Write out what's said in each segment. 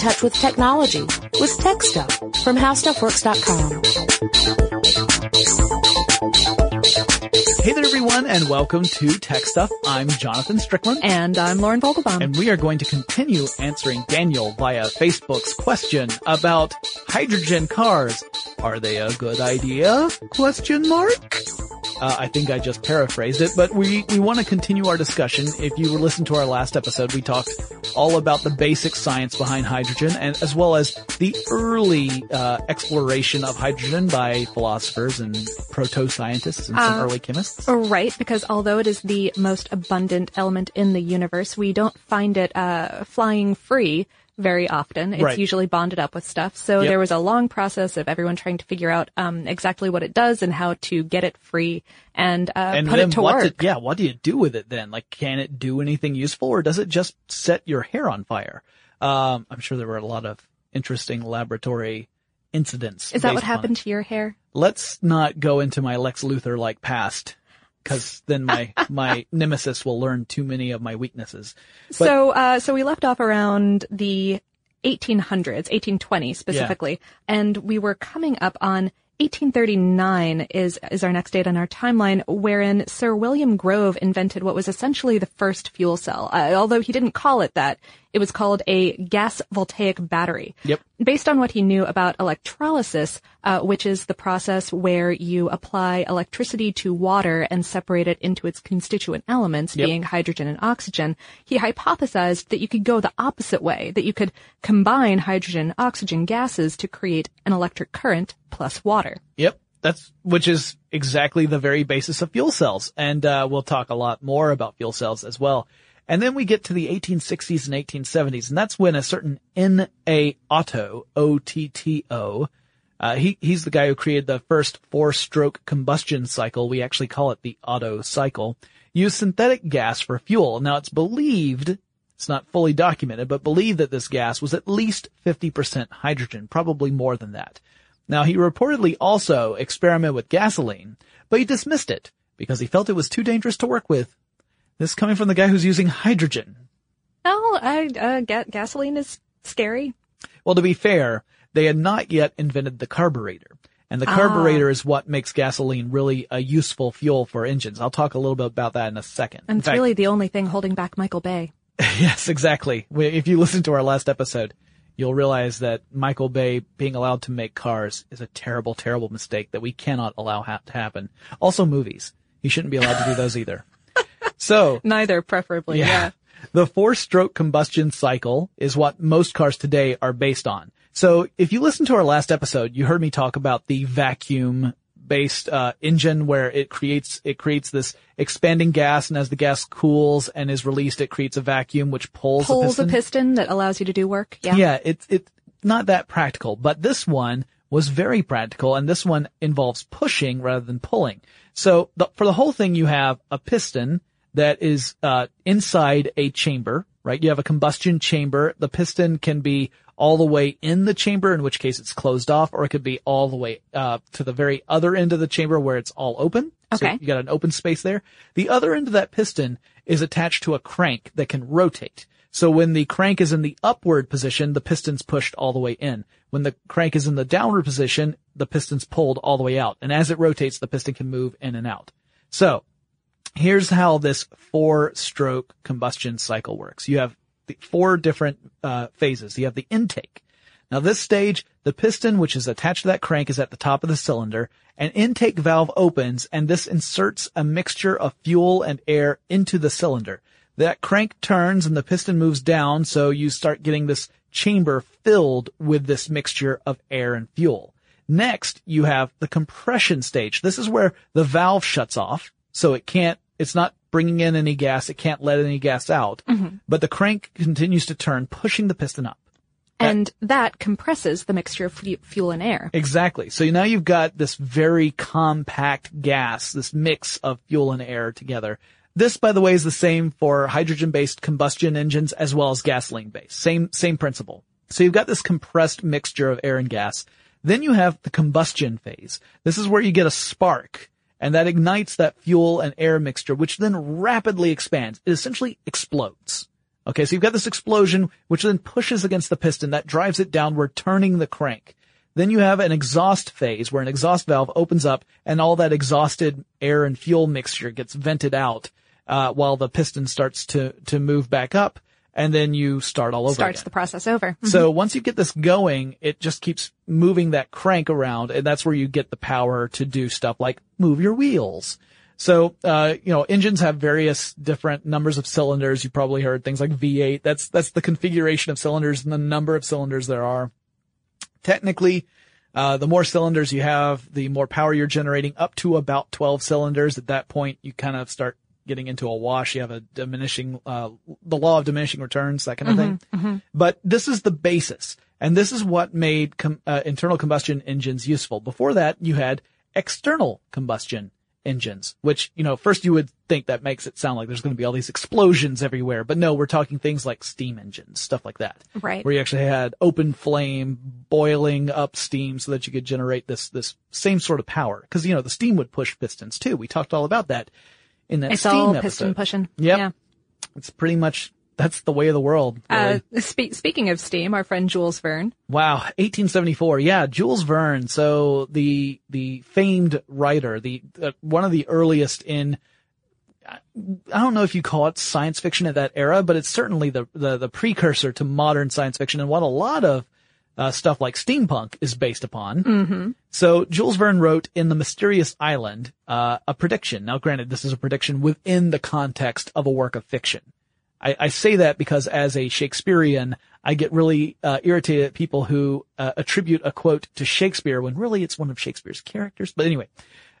touch with technology with Tech Stuff from HowStuffWorks.com. Hey there everyone and welcome to Tech Stuff. I'm Jonathan Strickland. And I'm Lauren Vogelbaum. And we are going to continue answering Daniel via Facebook's question about hydrogen cars. Are they a good idea? Question mark? Uh, I think I just paraphrased it, but we, we want to continue our discussion. If you listened to our last episode, we talked all about the basic science behind hydrogen and as well as the early, uh, exploration of hydrogen by philosophers and proto-scientists and some Uh, early chemists. Right, because although it is the most abundant element in the universe, we don't find it uh, flying free very often. It's Right. usually bonded up with stuff. So Yep. there was a long process of everyone trying to figure out um, exactly what it does and how to get it free and, uh, and put it to work. do- yeah, what do you do with it then? Like, can it do anything useful or does it just set your hair on fire? Um, I'm sure there were a lot of interesting laboratory incidents. is that what happened it. to your hair? Let's not go into my Lex Luthor like past. Cause then my, my nemesis will learn too many of my weaknesses. But- so, uh, so we left off around the 1800s, 1820 specifically, and we were coming up on 1839 is is our next date on our timeline, wherein Sir William Grove invented what was essentially the first fuel cell. Uh, although he didn't call it that, it was called a gas voltaic battery. Yep. Based on what he knew about electrolysis, uh, which is the process where you apply electricity to water and separate it into its constituent elements, Yep. being hydrogen and oxygen, he hypothesized that you could go the opposite way, that you could combine hydrogen and oxygen gases to create an electric current plus water. Yep. That's, which is exactly the very basis of fuel cells. And, uh, we'll talk a lot more about fuel cells as well. And then we get to the 1860s and 1870s, and that's when a certain N.A. Otto, O-T-T-O, uh, he, he's the guy who created the first four-stroke combustion cycle. We actually call it the Otto cycle. Used synthetic gas for fuel. Now it's believed, it's not fully documented, but believed that this gas was at least 50% hydrogen, probably more than that. Now he reportedly also experimented with gasoline, but he dismissed it because he felt it was too dangerous to work with. This coming from the guy who's using hydrogen. Oh, I, uh, ga- gasoline is scary. Well, to be fair, they had not yet invented the carburetor. And the carburetor is what makes gasoline really a useful fuel for engines. I'll talk a little bit about that in a second. And In it's fact- really the only thing holding back Michael Bay. Yes, exactly. If you listen to our last episode, you'll realize that Michael Bay being allowed to make cars is a terrible, terrible mistake that we cannot allow ha- to happen. Also movies. He shouldn't be allowed to do those either. So, Neither, preferably. Yeah. the four-stroke combustion cycle is what most cars today are based on. So if you listen to our last episode, you heard me talk about the vacuum based uh, engine where it creates it creates this expanding gas and as the gas cools and is released it creates a vacuum which pulls, Pulls a piston. piston that allows you to do work. Yeah. Yeah, it's it's not that practical, but this one was very practical, and this one involves pushing rather than pulling. So the, for the whole thing, you have a piston that is uh, inside a chamber, right? You have a combustion chamber. The piston can be all the way in the chamber, in which case it's closed off, or it could be all the way uh, to the very other end of the chamber where it's all open. So Okay. you got an open space there. The other end of that piston is attached to a crank that can rotate. So when the crank is in the upward position, the piston's pushed all the way in. When the crank is in the downward position, the piston's pulled all the way out. And as it rotates, the piston can move in and out. So here's how this four stroke combustion cycle works. You have the four different uh, phases. You have the intake. Now this stage, the piston which is attached to that crank is at the top of the cylinder. An intake valve opens and this inserts a mixture of fuel and air into the cylinder. That crank turns and the piston moves down so you start getting this chamber filled with this mixture of air and fuel. Next, you have the compression stage. This is where the valve shuts off, so it can't, it's not bringing in any gas, it can't let any gas out, mm-hmm. but the crank continues to turn, pushing the piston up. And that compresses the mixture of fu- fuel and air. Exactly. So now you've got this very compact gas, this mix of fuel and air together. This, by the way, is the same for hydrogen-based combustion engines as well as gasoline-based. Same, same principle. So you've got this compressed mixture of air and gas. Then you have the combustion phase. This is where you get a spark and that ignites that fuel and air mixture, which then rapidly expands. It essentially explodes. Okay, so you've got this explosion, which then pushes against the piston that drives it downward, turning the crank. Then you have an exhaust phase where an exhaust valve opens up and all that exhausted air and fuel mixture gets vented out, uh, while the piston starts to, to move back up and then you start all over Starts again. the process over. So once you get this going, it just keeps moving that crank around and that's where you get the power to do stuff like move your wheels. So, uh, you know, engines have various different numbers of cylinders. You probably heard things like V8. That's, that's the configuration of cylinders and the number of cylinders there are. Technically, uh, the more cylinders you have, the more power you're generating up to about 12 cylinders. At that point, you kind of start getting into a wash. You have a diminishing, uh, the law of diminishing returns, that kind of thing. But this is the basis. And this is what made com- uh, internal combustion engines useful. Before that, you had external combustion engines, which, you know, first you would think that makes it sound like there's going to be all these explosions everywhere. But no, we're talking things like steam engines, stuff like that. Right. Where you actually had open flame boiling up steam so that you could generate this, this same sort of power. Cause, you know, the steam would push pistons too. We talked all about that in that It's steam all episode. piston pushing. Yep. Yeah. It's pretty much, that's the way of the world. really. Uh, spe- speaking of steam, our friend Jules Verne. Wow, 1874. Yeah, Jules Verne. So the the famed writer, the uh, one of the earliest in I don't know if you call it science fiction at that era, but it's certainly the the, the precursor to modern science fiction and what a lot of uh, stuff like steampunk is based upon. Mm-hmm. So Jules Verne wrote in The Mysterious Island uh, a prediction. Now, granted, this is a prediction within the context of a work of fiction. I, I say that because as a Shakespearean, I get really uh, irritated at people who uh, attribute a quote to Shakespeare when really it's one of Shakespeare's characters. But anyway,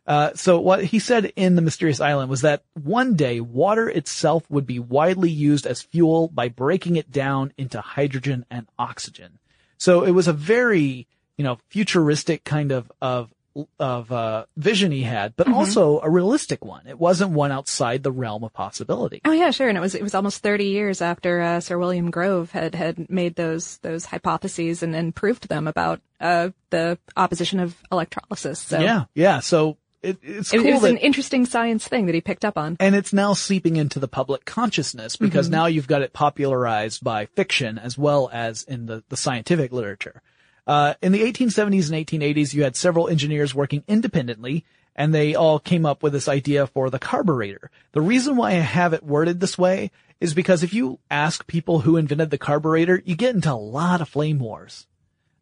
uh, so what he said in The Mysterious Island was that one day water itself would be widely used as fuel by breaking it down into hydrogen and oxygen. So it was a very, you know, futuristic kind of, of, of, uh, vision he had, but also a realistic one. It wasn't one outside the realm of possibility. Oh yeah, sure. And it was it was almost 30 years after uh, Sir William Grove had had made those those hypotheses and, and proved them about uh, the opposition of electrolysis. So Yeah. Yeah. So it, it's cool it was that, an interesting science thing that he picked up on. and it's now seeping into the public consciousness because now you've got it popularized by fiction as well as in the, the scientific literature. Uh, in the 1870s and 1880s, you had several engineers working independently and they all came up with this idea for the carburetor. The reason why I have it worded this way is because if you ask people who invented the carburetor, you get into a lot of flame wars.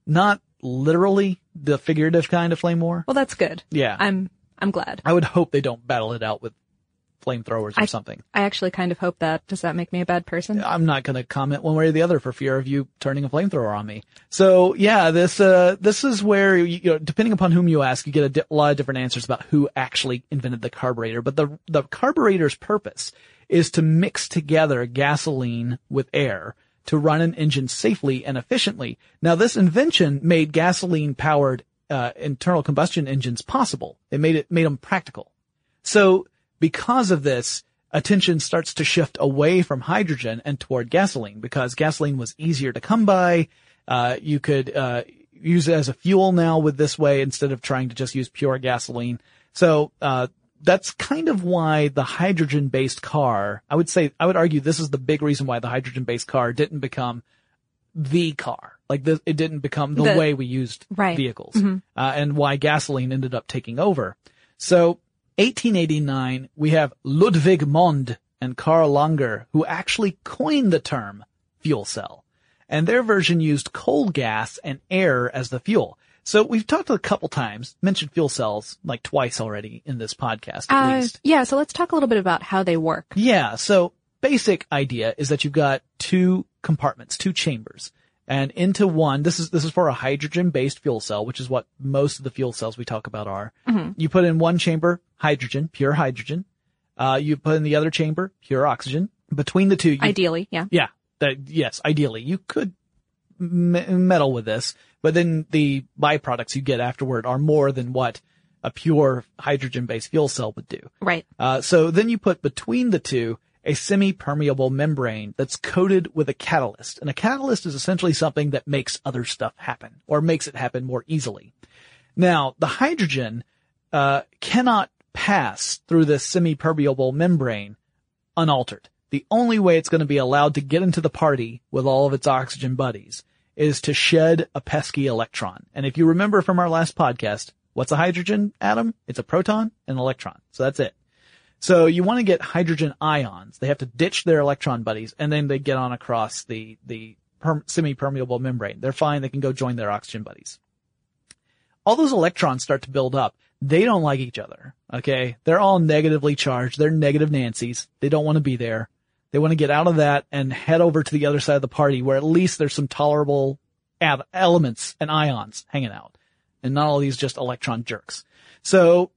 Not literally the figurative kind of flame war. Well, that's good. Yeah. I'm I'm glad. I would hope they don't battle it out with flamethrowers or I- something. I actually kind of hope that. Does that make me a bad person? I'm not going to comment one way or the other for fear of you turning a flamethrower on me. So yeah, this uh this is where you, you know, depending upon whom you ask, you get a, di- a lot of different answers about who actually invented the carburetor. But the the carburetor's purpose is to mix together gasoline with air to run an engine safely and efficiently. Now this invention made gasoline powered uh, internal combustion engines possible. It made it made them practical. So because of this, attention starts to shift away from hydrogen and toward gasoline because gasoline was easier to come by. Uh, you could, uh, use it as a fuel now with this way instead of trying to just use pure gasoline. So, uh, that's kind of why the hydrogen based car, I would say, I would argue this is the big reason why the hydrogen based car didn't become the car. Like this, it didn't become the, The- way we used Right. vehicles, uh, and why gasoline ended up taking over. So, 1889, we have Ludwig Mond and Karl Langer, who actually coined the term fuel cell, and their version used coal gas and air as the fuel. So we've talked a couple times, mentioned fuel cells like twice already in this podcast at Uh, least. yeah. So let's talk a little bit about how they work. Yeah, so basic idea is that you've got two compartments, two chambers. And into one, this is, this is for a hydrogen based fuel cell, which is what most of the fuel cells we talk about are. You put in one chamber, hydrogen, pure hydrogen. Uh, you put in the other chamber, pure oxygen. Between the two, you Ideally, yeah. yeah, that, yes, ideally you could m- meddle with this, but then the byproducts you get afterward are more than what a pure hydrogen based fuel cell would do. Right. Uh, so then you put between the two a semi-permeable membrane that's coated with a catalyst. And a catalyst is essentially something that makes other stuff happen or makes it happen more easily. Now, the hydrogen, uh, cannot pass through this semi-permeable membrane unaltered. the only way it's going to be allowed to get into the party with all of its oxygen buddies is to shed a pesky electron. And if you remember from our last podcast, what's a hydrogen atom? It's a proton and an electron. So that's it. So you want to get hydrogen ions. They have to ditch their electron buddies and then they get on across the, the perm- semi-permeable membrane. They're fine. They can go join their oxygen buddies. All those electrons start to build up. They don't like each other. Okay. They're all negatively charged. They're negative Nancy's. They don't want to be there. They want to get out of that and head over to the other side of the party where at least there's some tolerable ab- elements and ions hanging out and not all these just electron jerks. So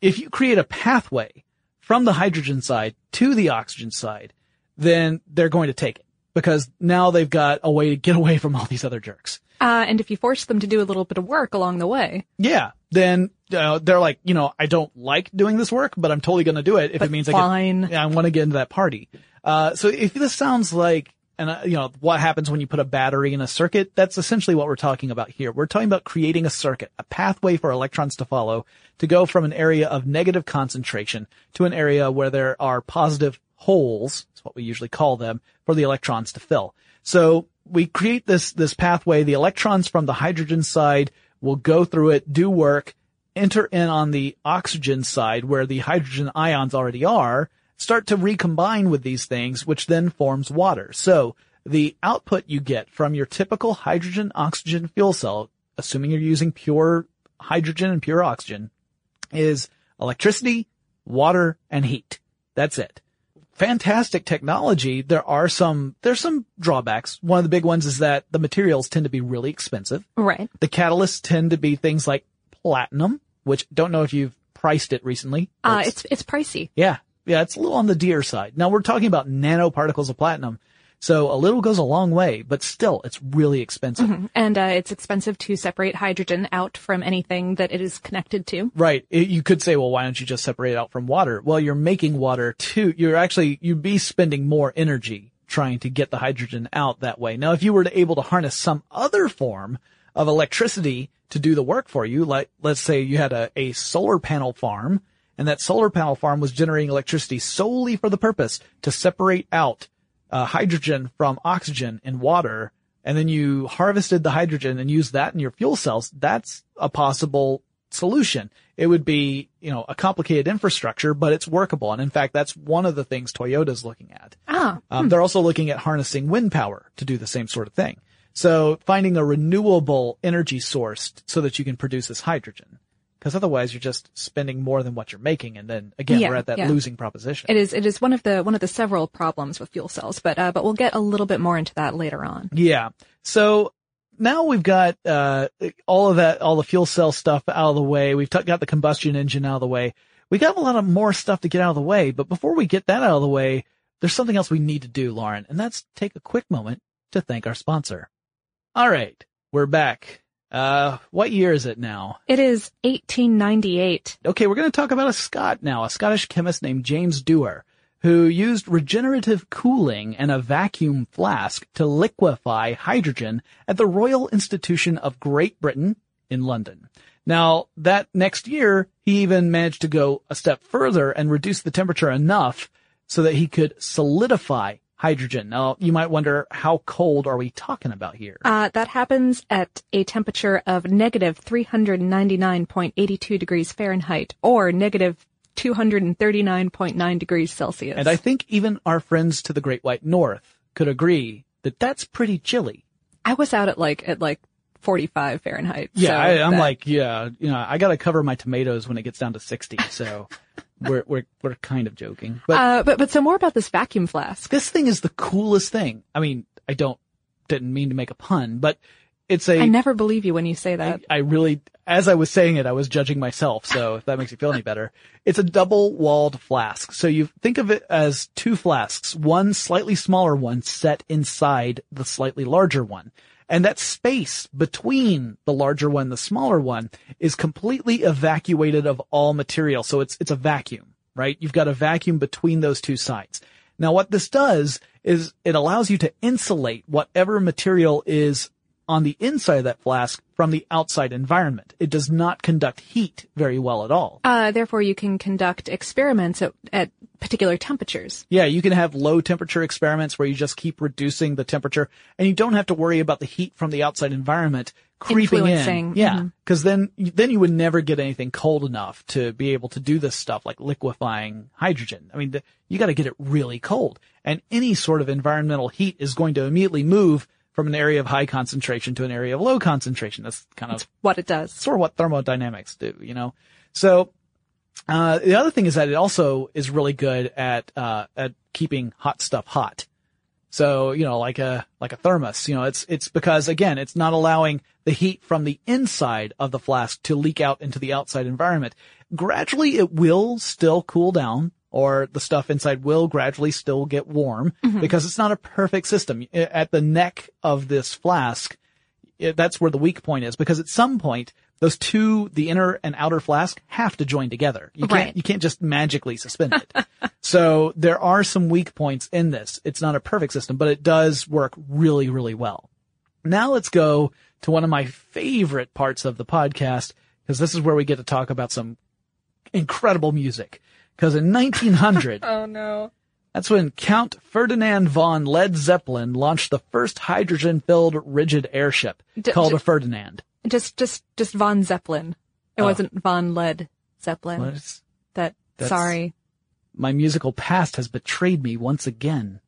if you create a pathway from the hydrogen side to the oxygen side, then they're going to take it because now they've got a way to get away from all these other jerks. Uh, and if you force them to do a little bit of work along the way, Yeah. Then uh, they're like, you know, I don't like doing this work, but I'm totally going to do it if But it means I fine. get, yeah, I want to get into that party. Uh, so if this sounds like, and uh, you know, what happens when you put a battery in a circuit, that's essentially what we're talking about here. We're talking about creating a circuit, a pathway for electrons to follow to go from an area of negative concentration to an area where there are positive holes, that's what we usually call them, for the electrons to fill. So we create this, this pathway. The electrons from the hydrogen side will go through it, do work, enter in on the oxygen side where the hydrogen ions already are, start to recombine with these things, which then forms water. So the output you get from your typical hydrogen oxygen fuel cell, assuming you're using pure hydrogen and pure oxygen, is electricity, water, and heat. That's it. Fantastic technology. There are some, there's some drawbacks. One of the big ones is that the materials tend to be really expensive. right. The catalysts tend to be things like platinum, which don't know if you've priced it recently. Uh, it's, it's pricey. yeah, yeah, it's a little on the dear side. Now we're talking about nanoparticles of platinum. So a little goes a long way, but still it's really expensive. And, uh, it's expensive to separate hydrogen out from anything that it is connected to. Right. It- you could say, well, why don't you just separate it out from water? Well, you're making water too. You're actually, you'd be spending more energy trying to get the hydrogen out that way. Now, if you were to able to harness some other form of electricity to do the work for you, like let's say you had a, a solar panel farm and that solar panel farm was generating electricity solely for the purpose to separate out uh, hydrogen from oxygen in water, and then you harvested the hydrogen and used that in your fuel cells, that's a possible solution. It would be, you know, a complicated infrastructure, but it's workable. And in fact, that's one of the things Toyota's looking at. Ah, Um, They're also looking at harnessing wind power to do the same sort of thing. So finding a renewable energy source so that you can produce this hydrogen. Because otherwise you're just spending more than what you're making. And then again, Yeah, we're at that yeah. losing proposition. it is, it is one of the, one of the several problems with fuel cells, but, uh, but we'll get a little bit more into that later on. Yeah. So now we've got, uh, all of that, all the fuel cell stuff out of the way. We've t- got the combustion engine out of the way. We got a lot of more stuff to get out of the way. But before we get that out of the way, there's something else we need to do, Lauren, and that's take a quick moment to thank our sponsor. All right. We're back. Uh, what year is it now? It is 1898. Okay, we're going to talk about a Scot now, a Scottish chemist named James Dewar, who used regenerative cooling and a vacuum flask to liquefy hydrogen at the Royal Institution of Great Britain in London. Now, that next year, he even managed to go a step further and reduce the temperature enough so that he could solidify hydrogen. Now, you might wonder, how cold are we talking about here? Uh, that happens at a temperature of negative 399.82 degrees Fahrenheit or negative 239.9 degrees Celsius. And I think even our friends to the Great White North could agree that that's pretty chilly. I was out at like, at like 45 Fahrenheit. Yeah, so I, I'm that- like, yeah, you know, I gotta cover my tomatoes when it gets down to 60, so we're, we're, we're kind of joking. But uh, but, but so more about this vacuum flask. this thing is the coolest thing. I mean, I don't, didn't mean to make a pun, but it's a, I never believe you when you say that. I really, as I was saying it, I was judging myself. So if that makes you feel any better, it's a double walled flask. So you think of it as two flasks, one slightly smaller one set inside the slightly larger one. And that space between the larger one and the smaller one is completely evacuated of all material. So it's, it's a vacuum, right? You've got a vacuum between those two sides. Now what this does is it allows you to insulate whatever material is on the inside of that flask from the outside environment. It does not conduct heat very well at all. Uh, therefore you can conduct experiments at, at particular temperatures. Yeah, you can have low temperature experiments where you just keep reducing the temperature and you don't have to worry about the heat from the outside environment creeping in. Yeah. mhm. Cause then, then you would never get anything cold enough to be able to do this stuff like liquefying hydrogen. I mean, the, you gotta get it really cold and any sort of environmental heat is going to immediately move from an area of high concentration to an area of low concentration. That's kind of What it does. sort of what thermodynamics do, you know? So, uh, the other thing is that it also is really good at, uh, at keeping hot stuff hot. So, you know, like a, like a thermos, you know, it's, it's because again, it's not allowing the heat from the inside of the flask to leak out into the outside environment. Gradually it will still cool down or the stuff inside will gradually still get warm mm-hmm. because it's not a perfect system. At the neck of this flask, that's where the weak point is because at some point those two, the inner and outer flask have to join together. You can't, Right. you can't just magically suspend it. so there are some weak points in this. It's not a perfect system, but it does work really, really well. Now let's go to one of my favorite parts of the podcast because this is where we get to talk about some incredible music. Cause in 1900, Oh no. that's when Count Ferdinand von Led Zeppelin launched the first hydrogen-filled rigid airship D- called d- a Ferdinand. Just, just, just von Zeppelin. It Oh. wasn't von Led Zeppelin. That, That's- sorry. my musical past has betrayed me once again.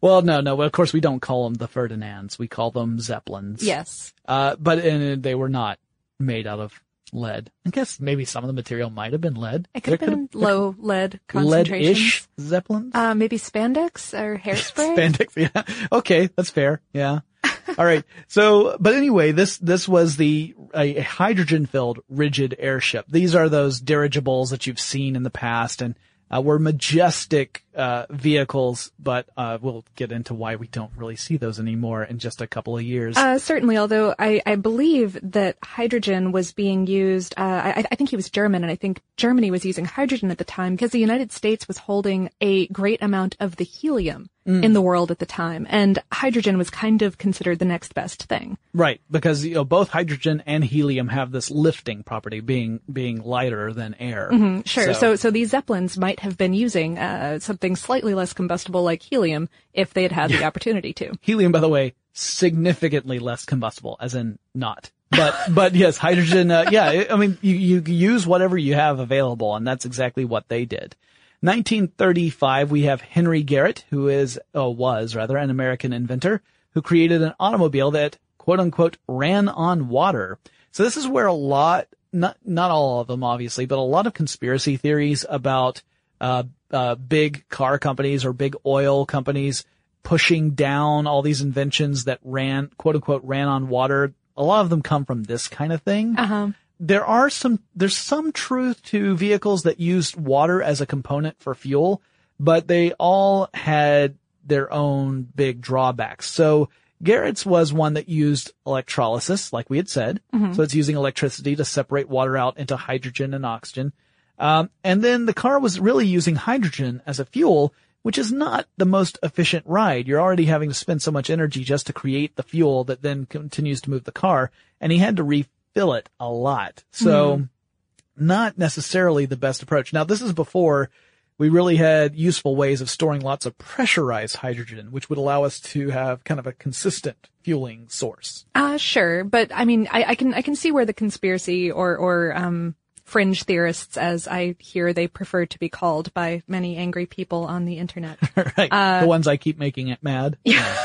Well, no, no. Of course, we don't call them the Ferdinands. We call them Zeppelins. Yes. Uh, but and they were not made out of lead. I guess maybe some of the material might have been lead. It could have been low lead lead-ish concentrations. Zeppelins. Uh, maybe spandex or hairspray. Spandex, yeah. Okay, that's fair. Yeah. All right. So, but anyway, this, this was the, a, a hydrogen filled rigid airship. These are those dirigibles that you've seen in the past and, uh, were majestic, uh, vehicles, but, uh, we'll get into why we don't really see those anymore in just a couple of years. Uh, certainly, although I, I believe that hydrogen was being used, uh, I, I think he was German, and I think Germany was using hydrogen at the time because the United States was holding a great amount of the helium in the world at the time, and hydrogen was kind of considered the next best thing. right. Because, you know, both hydrogen and helium have this lifting property being, being lighter than air. Sure. So, so, these zeppelins might have been using uh, slightly less combustible like helium if they had had the opportunity to. Helium, by the way, significantly less combustible, as in not. But, but yes, hydrogen, uh, yeah, I- mean, you, you use whatever you have available, and that's exactly what they did. 1935, we have Henry Garrett, who is, oh, was rather, an American inventor, who created an automobile that, quote unquote, ran on water. So this is where a lot, not, not all of them obviously, but a lot of conspiracy theories about, uh, uh, big car companies or big oil companies pushing down all these inventions that ran, quote unquote, ran on water. A lot of them come from this kind of thing. Uh-huh. There are some, there's some truth to vehicles that used water as a component for fuel, but they all had their own big drawbacks. So Garrett's was one that used electrolysis, like we had said. So it's using electricity to separate water out into hydrogen and oxygen. Um, and then the car was really using hydrogen as a fuel, which is not the most efficient ride. You're already having to spend so much energy just to create the fuel that then continues to move the car. And he had to refill it a lot. So not necessarily the best approach. Now this is before we really had useful ways of storing lots of pressurized hydrogen, which would allow us to have kind of a consistent fueling source. Uh, sure, but I mean, I, I can I can see where the conspiracy or or um, fringe theorists, as I hear they prefer to be called by many angry people on the internet. right. the ones I keep making it mad. Yeah.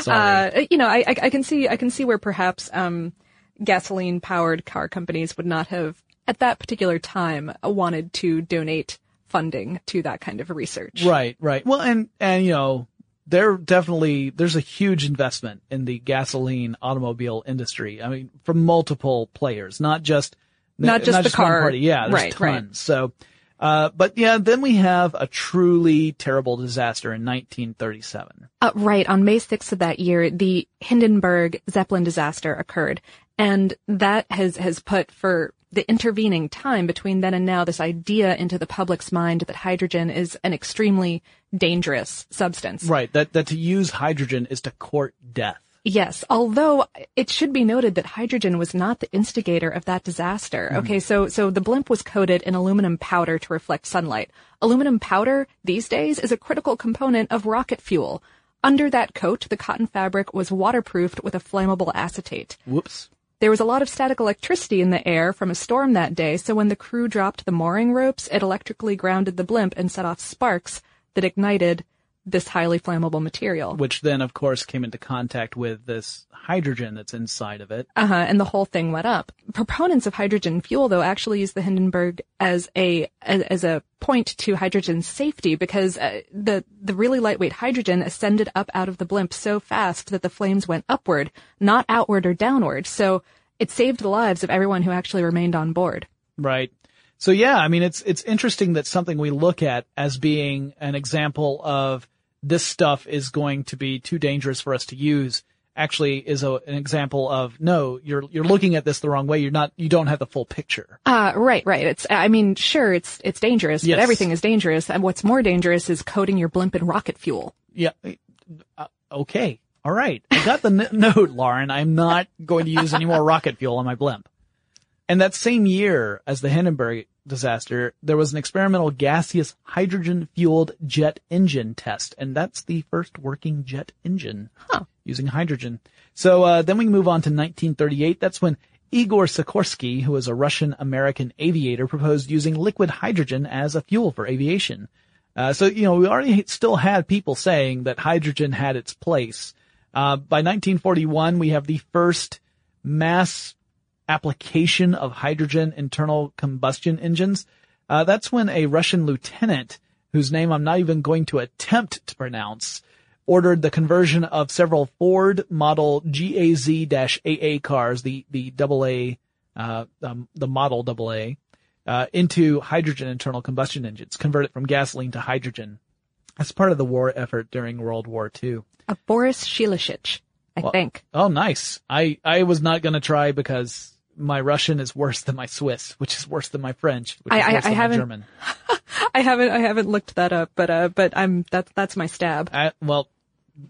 Sorry. uh, you know, I, I I can see I can see where perhaps um, gasoline powered car companies would not have at that particular time wanted to donate funding to that kind of research. Right, right. Well, and, and, you know, there definitely, there's a huge investment in the gasoline automobile industry. I mean, from multiple players, not just, Not just the one car. party. Yeah, there's Right, right. tons. So, uh, but yeah, then we have a truly terrible disaster in 1937. Uh, right. On May 6th of that year, the Hindenburg Zeppelin disaster occurred. And that has, has put for the intervening time between then and now this idea into the public's mind that hydrogen is an extremely dangerous substance. Right. That, that to use hydrogen is to court death. Yes, although it should be noted that hydrogen was not the instigator of that disaster. Mm-hmm. Okay, so so the blimp was coated in aluminum powder to reflect sunlight. Aluminum powder these days is a critical component of rocket fuel. Under that coat, the cotton fabric was waterproofed with a flammable acetate. Whoops. There was a lot of static electricity in the air from a storm that day, so when the crew dropped the mooring ropes, it electrically grounded the blimp and set off sparks that ignited this highly flammable material. Which then, of course, came into contact with this hydrogen that's inside of it. Uh-huh, and the whole thing went up. Proponents of hydrogen fuel, though, actually use the Hindenburg as a as, as a point to hydrogen safety because uh, the the really lightweight hydrogen ascended up out of the blimp so fast that the flames went upward, not outward or downward. So it saved the lives of everyone who actually remained on board. Right. So yeah, I mean, it's, it's interesting that something we look at as being an example of this stuff is going to be too dangerous for us to use actually is a, an example of no, you're, you're looking at this the wrong way. You're not, you don't have the full picture. Uh, right, right. It's, I mean, sure, it's, it's dangerous, Yes. but everything is dangerous. And what's more dangerous is coating your blimp in rocket fuel. Yeah. Uh, okay. All right. I got the n- note, Lauren. I'm not going to use any more rocket fuel on my blimp. And that same year as the Hindenburg disaster, there was an experimental gaseous hydrogen fueled jet engine test. And that's the first working jet engine using hydrogen. So, uh, then we move on to 1938. That's when Igor Sikorsky, who was a Russian American aviator, proposed using liquid hydrogen as a fuel for aviation. Uh, so, you know, we already still had people saying that hydrogen had its place. Uh, by 1941, we have the first mass application of hydrogen internal combustion engines. Uh, that's when a Russian lieutenant, whose name I'm not even going to attempt to pronounce, ordered the conversion of several Ford model GAZ-AA cars, the, the double A, uh, um, the model double A, uh, into hydrogen internal combustion engines, convert it from gasoline to hydrogen. As part of the war effort during World War II. Uh, Boris Shilashich, I think. Oh, nice. I, I was not going to try because my Russian is worse than my Swiss, which is worse than my French, which I- is worse I than my haven't- German. I haven't, I haven't looked that up, but, uh, but I'm, that's, that's my stab. I, well,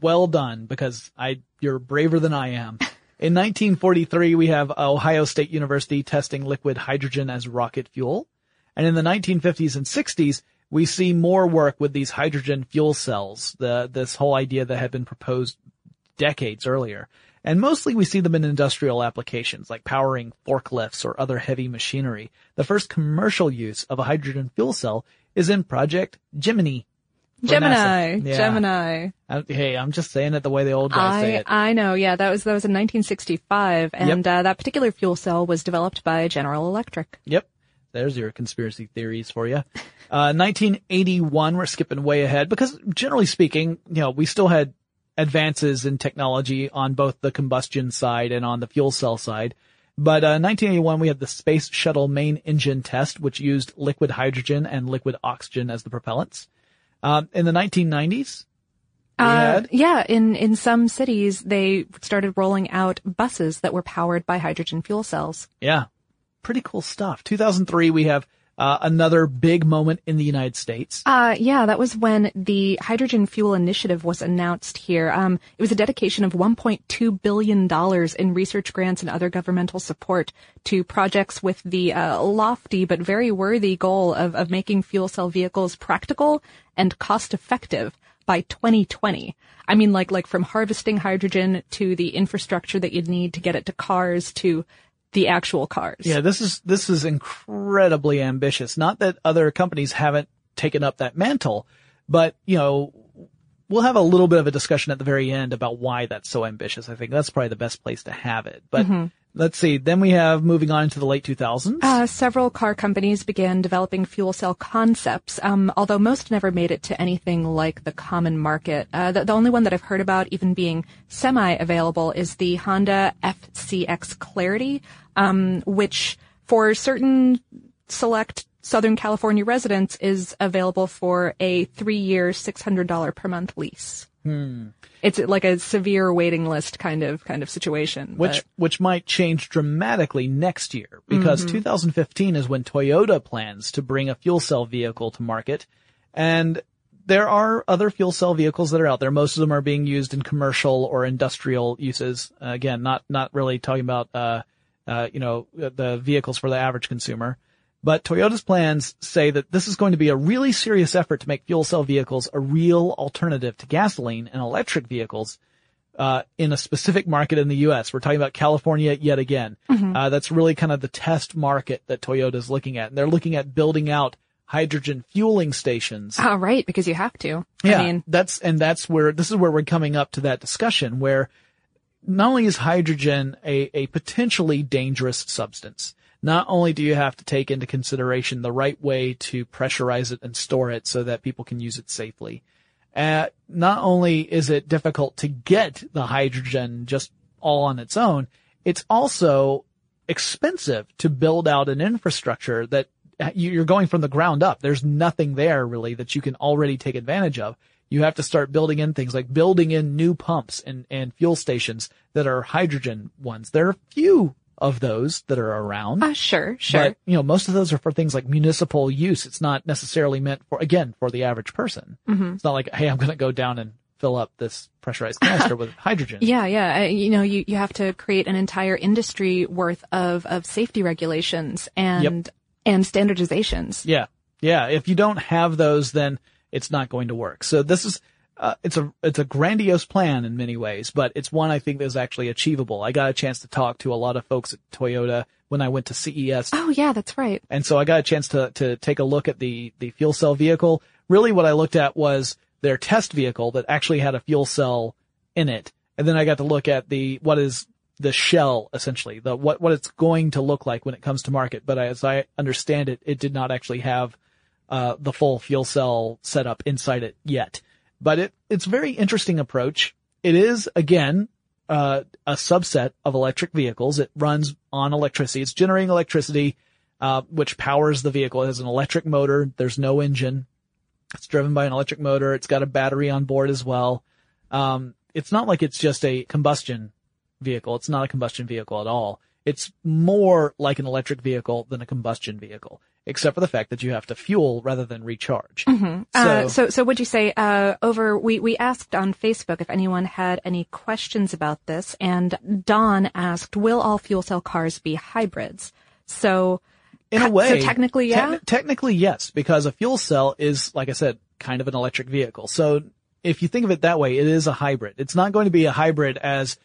well done because I, you're braver than I am. In 1943, we have Ohio State University testing liquid hydrogen as rocket fuel. And in the 1950s and 60s, we see more work with these hydrogen fuel cells, the, this whole idea that had been proposed decades earlier. And mostly we see them in industrial applications like powering forklifts or other heavy machinery. The first commercial use of a hydrogen fuel cell is in Project Gemini. Gemini, Yeah. Gemini. Uh, Hey, I'm just saying it the way the old guys say it. I know, yeah, that was, that was in 1965, and, uh, that particular fuel cell was developed by General Electric. Yep. There's your conspiracy theories for you. Uh, 1981, we're skipping way ahead because generally speaking, you know, we still had advances in technology on both the combustion side and on the fuel cell side. But, uh, 1981, we had the Space Shuttle main engine test, which used liquid hydrogen and liquid oxygen as the propellants. Um, in the 1990s, Uh, yeah, in, in some cities, they started rolling out buses that were powered by hydrogen fuel cells. yeah, pretty cool stuff. 2003, we have, uh, another big moment in the United States. Uh, yeah, that was when the Hydrogen Fuel Initiative was announced here. Um, it was a dedication of $1.2 billion in research grants and other governmental support to projects with the uh, lofty but very worthy goal of, of making fuel cell vehicles practical and cost effective by 2020. I mean, like, like from harvesting hydrogen to the infrastructure that you'd need to get it to cars to the actual cars. Yeah, this is this is incredibly ambitious. Not that other companies haven't taken up that mantle, but you know, we'll have a little bit of a discussion at the very end about why that's so ambitious. I think that's probably the best place to have it. But hmm, let's see. Then we have moving on into the late 2000s. Uh, several car companies began developing fuel cell concepts, um, although most never made it to anything like the common market. Uh, the, the only one that I've heard about even being semi-available is the Honda FCX Clarity, um, which for certain select Southern California residents is available for a three-year, $600 per month lease. It's like a severe waiting list kind of kind of situation. which but- which might change dramatically next year because 2015 is when Toyota plans to bring a fuel cell vehicle to market and there are other fuel cell vehicles that are out there. Most of them are being used in commercial or industrial uses. Uh, again, not not really talking about uh, uh, you know the vehicles for the average consumer. But Toyota's plans say that this is going to be a really serious effort to make fuel cell vehicles a real alternative to gasoline and electric vehicles uh, in a specific market in the U.S. We're talking about California yet again. Uh, that's really kind of the test market that Toyota's looking at, and they're looking at building out hydrogen fueling stations. Oh, right, because you have to. Yeah, I mean, that's and that's where this is where we're coming up to that discussion where not only is hydrogen a, a potentially dangerous substance, not only do you have to take into consideration the right way to pressurize it and store it so that people can use it safely. Uh, not only is it difficult to get the hydrogen just all on its own, it's also expensive to build out an infrastructure that uh, you're going from the ground up. There's nothing there really that you can already take advantage of. You have to start building in things like building in new pumps and, and fuel stations that are hydrogen ones. There are a few of those that are around. uh, sure, sure. But, you know, most of those are for things like municipal use. It's not necessarily meant for, again, for the average person. Mm-hmm. It's not like, hey, I'm going to go down and fill up this pressurized canister with hydrogen. Yeah, yeah. I- You know, you, you have to create an entire industry worth of, of safety regulations and, and standardizations. Yeah. Yeah. If you don't have those, then it's not going to work. So this is, uh, it's a, it's a grandiose plan in many ways, but it's one I think that's actually achievable. I got a chance to talk to a lot of folks at Toyota when I went to CES Oh, yeah, that's right. And so I got a chance to, to take a look at the, the fuel cell vehicle. Really what I looked at was their test vehicle that actually had a fuel cell in it. And then I got to look at the, what is the shell essentially, the, what, what it's going to look like when it comes to market. But as I understand it, it did not actually have, uh, the full fuel cell setup inside it yet. But it, it's very interesting approach. It is again, uh, a subset of electric vehicles. It runs on electricity. It's generating electricity, uh, which powers the vehicle. It has an electric motor. There's no engine. It's driven by an electric motor. It's got a battery on board as well. Um, it's not like it's just a combustion vehicle. It's not a combustion vehicle at all. It's more like an electric vehicle than a combustion vehicle, except for the fact that you have to fuel rather than recharge. Uh, so, so would you say, uh, over, we, we asked on Facebook if anyone had any questions about this and Don asked, will all fuel cell cars be hybrids? So, in a way, So technically, yeah? techni- technically, yes, because a fuel cell is, like I said, kind of an electric vehicle. So if you think of it that way, it is a hybrid. It's not going to be a hybrid as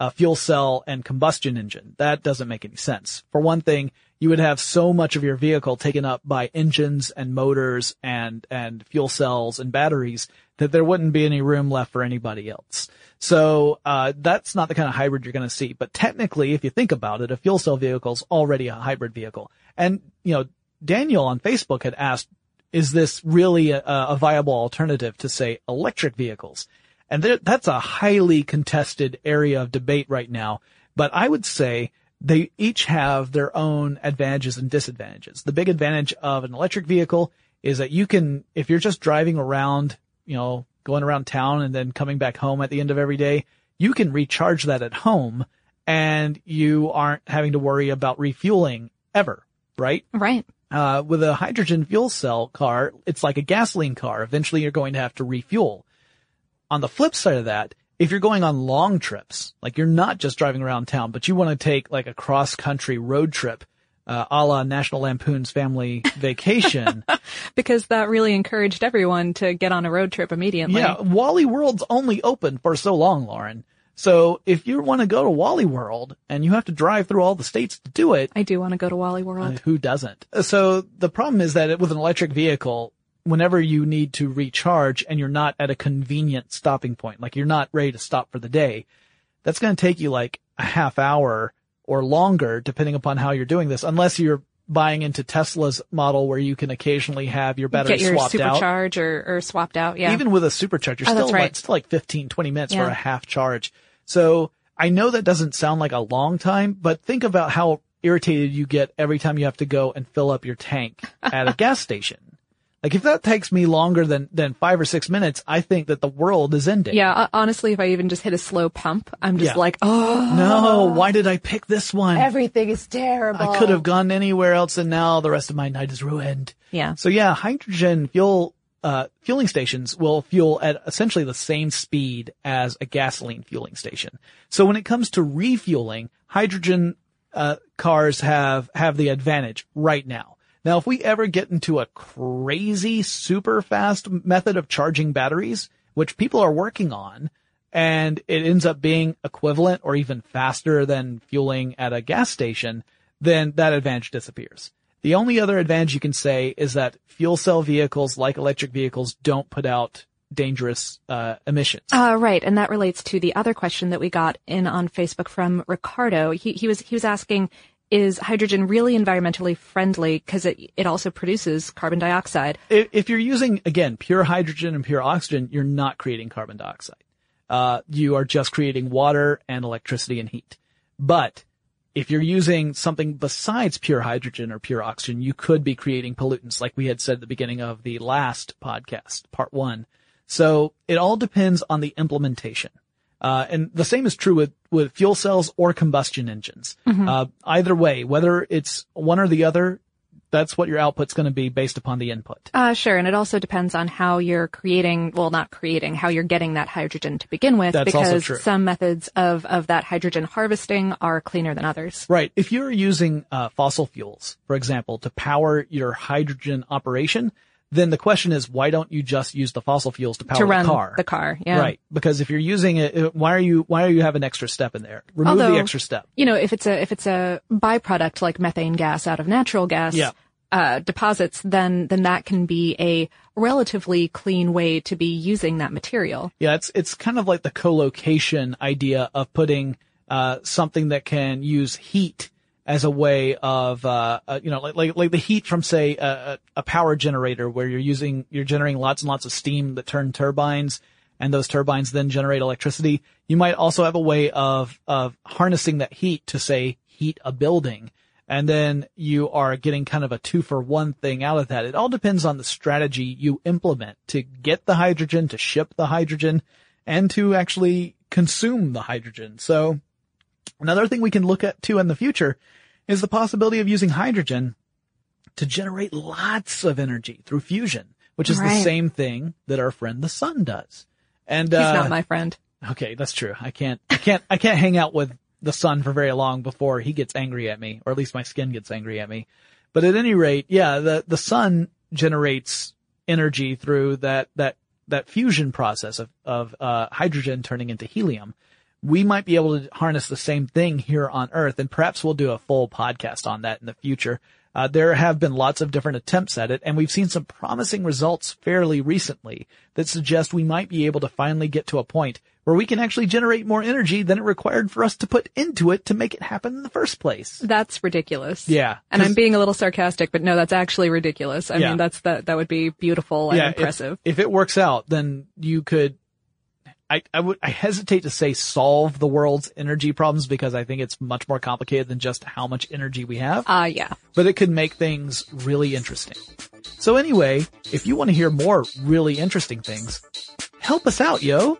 a fuel cell and combustion engine. That doesn't make any sense. For one thing, you would have so much of your vehicle taken up by engines and motors and, and fuel cells and batteries that there wouldn't be any room left for anybody else. So, uh, that's not the kind of hybrid you're going to see. But technically, if you think about it, a fuel cell vehicle is already a hybrid vehicle. And, you know, Daniel on Facebook had asked, is this really a, a viable alternative to say electric vehicles? And that's a highly contested area of debate right now. But I would say they each have their own advantages and disadvantages. The big advantage of an electric vehicle is that you can, if you're just driving around, you know, going around town and then coming back home at the end of every day, you can recharge that at home and you aren't having to worry about refueling ever, right? right. Uh, with a hydrogen fuel cell car, it's like a gasoline car. Eventually you're going to have to refuel. On the flip side of that, if you're going on long trips, like you're not just driving around town, but you want to take like a cross country road trip, uh, a la National Lampoon's Family Vacation. Because that really encouraged everyone to get on a road trip immediately. yeah, Wally World's only open for so long, Lauren. So if you want to go to Wally World and you have to drive through all the states to do it, I do want to go to Wally World. Uh, who doesn't? So the problem is that with an electric vehicle, whenever you need to recharge and you're not at a convenient stopping point, like you're not ready to stop for the day, that's going to take you like a half hour or longer, depending upon how you're doing this, unless you're buying into Tesla's model where you can occasionally have your battery Get your swapped out. supercharge or, or swapped out. Yeah. Even with a supercharger, Oh, still right. like, still like 15, 20 minutes for a half charge. So I know that doesn't sound like a long time, but think about how irritated you get every time you have to go and fill up your tank at a gas station. Like if that takes me longer than, than five or six minutes, I think that the world is ending. yeah. uh, Honestly, if I even just hit a slow pump, I'm just Yeah. like, oh, No, why did I pick this one? everything is terrible. I could have gone anywhere else and now the rest of my night is ruined. Yeah. So yeah, hydrogen fuel uh, fueling stations will fuel at essentially the same speed as a gasoline fueling station. So when it comes to refueling, hydrogen uh, cars have have the advantage right now. Now, if we ever get into a crazy, super fast method of charging batteries, which people are working on, and it ends up being equivalent or even faster than fueling at a gas station, then that advantage disappears. The only other advantage you can say is that fuel cell vehicles, like electric vehicles, don't put out dangerous uh, emissions. Uh, right, and that relates to the other question that we got in on Facebook from Ricardo. He, he was he was asking, is hydrogen really environmentally friendly because it it also produces carbon dioxide? If, you're using again pure hydrogen and pure oxygen, you're not creating carbon dioxide. Uh, you are just creating water and electricity and heat. But if you're using something besides pure hydrogen or pure oxygen, you could be creating pollutants like we had said at the beginning of the last podcast, part one. So it all depends on the implementation. Uh, and the same is true with, with fuel cells or combustion engines. Mm-hmm. Uh, either way, whether it's one or the other, that's what your output's going to be based upon the input. Uh, sure. And it also depends on how you're creating, well, not creating, how you're getting that hydrogen to begin with. That's because some methods of, of that hydrogen harvesting are cleaner than others. Right. If you're using, uh, fossil fuels, for example, to power your hydrogen operation, then the question is, why don't you just use the fossil fuels to power to run the car? The car, yeah. Right. Because if you're using it, why are you, why are you have an extra step in there? Remove Although, the extra step. You know, if it's a, if it's a byproduct like methane gas out of natural gas, yeah uh, deposits, then then that can be a relatively clean way to be using that material. Yeah, it's it's kind of like the co-location idea of putting uh, something that can use heat as a way of uh, uh, you know like, like like the heat from say a, a power generator where you're using you're generating lots and lots of steam that turn turbines and those turbines then generate electricity. You might also have a way of of harnessing that heat to say heat a building and then you are getting kind of a two for one thing out of that. It all depends on the strategy you implement to get the hydrogen, to ship the hydrogen, and to actually consume the hydrogen. So another thing we can look at too in the future is the possibility of using hydrogen to generate lots of energy through fusion, which is right. the same thing that our friend the sun does. And he's uh, not my friend. Okay, that's true. I can't, I can't, I can't hang out with the sun for very long before he gets angry at me, or at least my skin gets angry at me. But at any rate, yeah, the, the sun generates energy through that, that, that fusion process of, of, uh, hydrogen turning into helium. We might be able to harness the same thing here on Earth, and perhaps we'll do a full podcast on that in the future. Uh, there have been lots of different attempts at it, and we've seen some promising results fairly recently that suggest we might be able to finally get to a point where we can actually generate more energy than it required for us to put into it to make it happen in the first place. That's ridiculous. Yeah. And I'm being a little sarcastic, but no, that's actually ridiculous. I yeah. mean, that's that, that would be beautiful and yeah, impressive. If, if it works out, then you could I, I would, I hesitate to say solve the world's energy problems because I think it's much more complicated than just how much energy we have. Ah, uh, yeah. But it could make things really interesting. So anyway, if you want to hear more really interesting things, help us out, yo.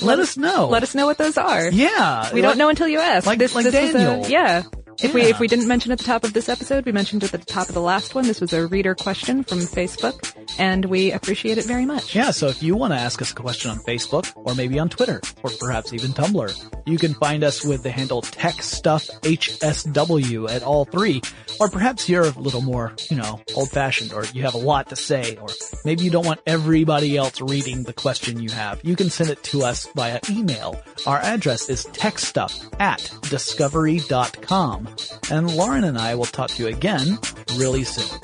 Let, let us know. Let us know what those are. Yeah. We don't know until you ask. Like, this, like this Daniel. A, yeah. If we if we didn't mention at the top of this episode, we mentioned at the top of the last one. This was a reader question from Facebook, and we appreciate it very much. Yeah, so if you want to ask us a question on Facebook, or maybe on Twitter, or perhaps even Tumblr, you can find us with the handle TechStuffHSW at all three. Or perhaps you're a little more, you know, old-fashioned, or you have a lot to say, or maybe you don't want everybody else reading the question you have. You can send it to us via email. Our address is techstuff at discovery.com. And Lauren and I will talk to you again really soon.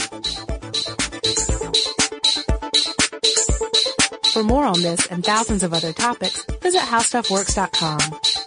For more on this and thousands of other topics, visit howstuffworks.com.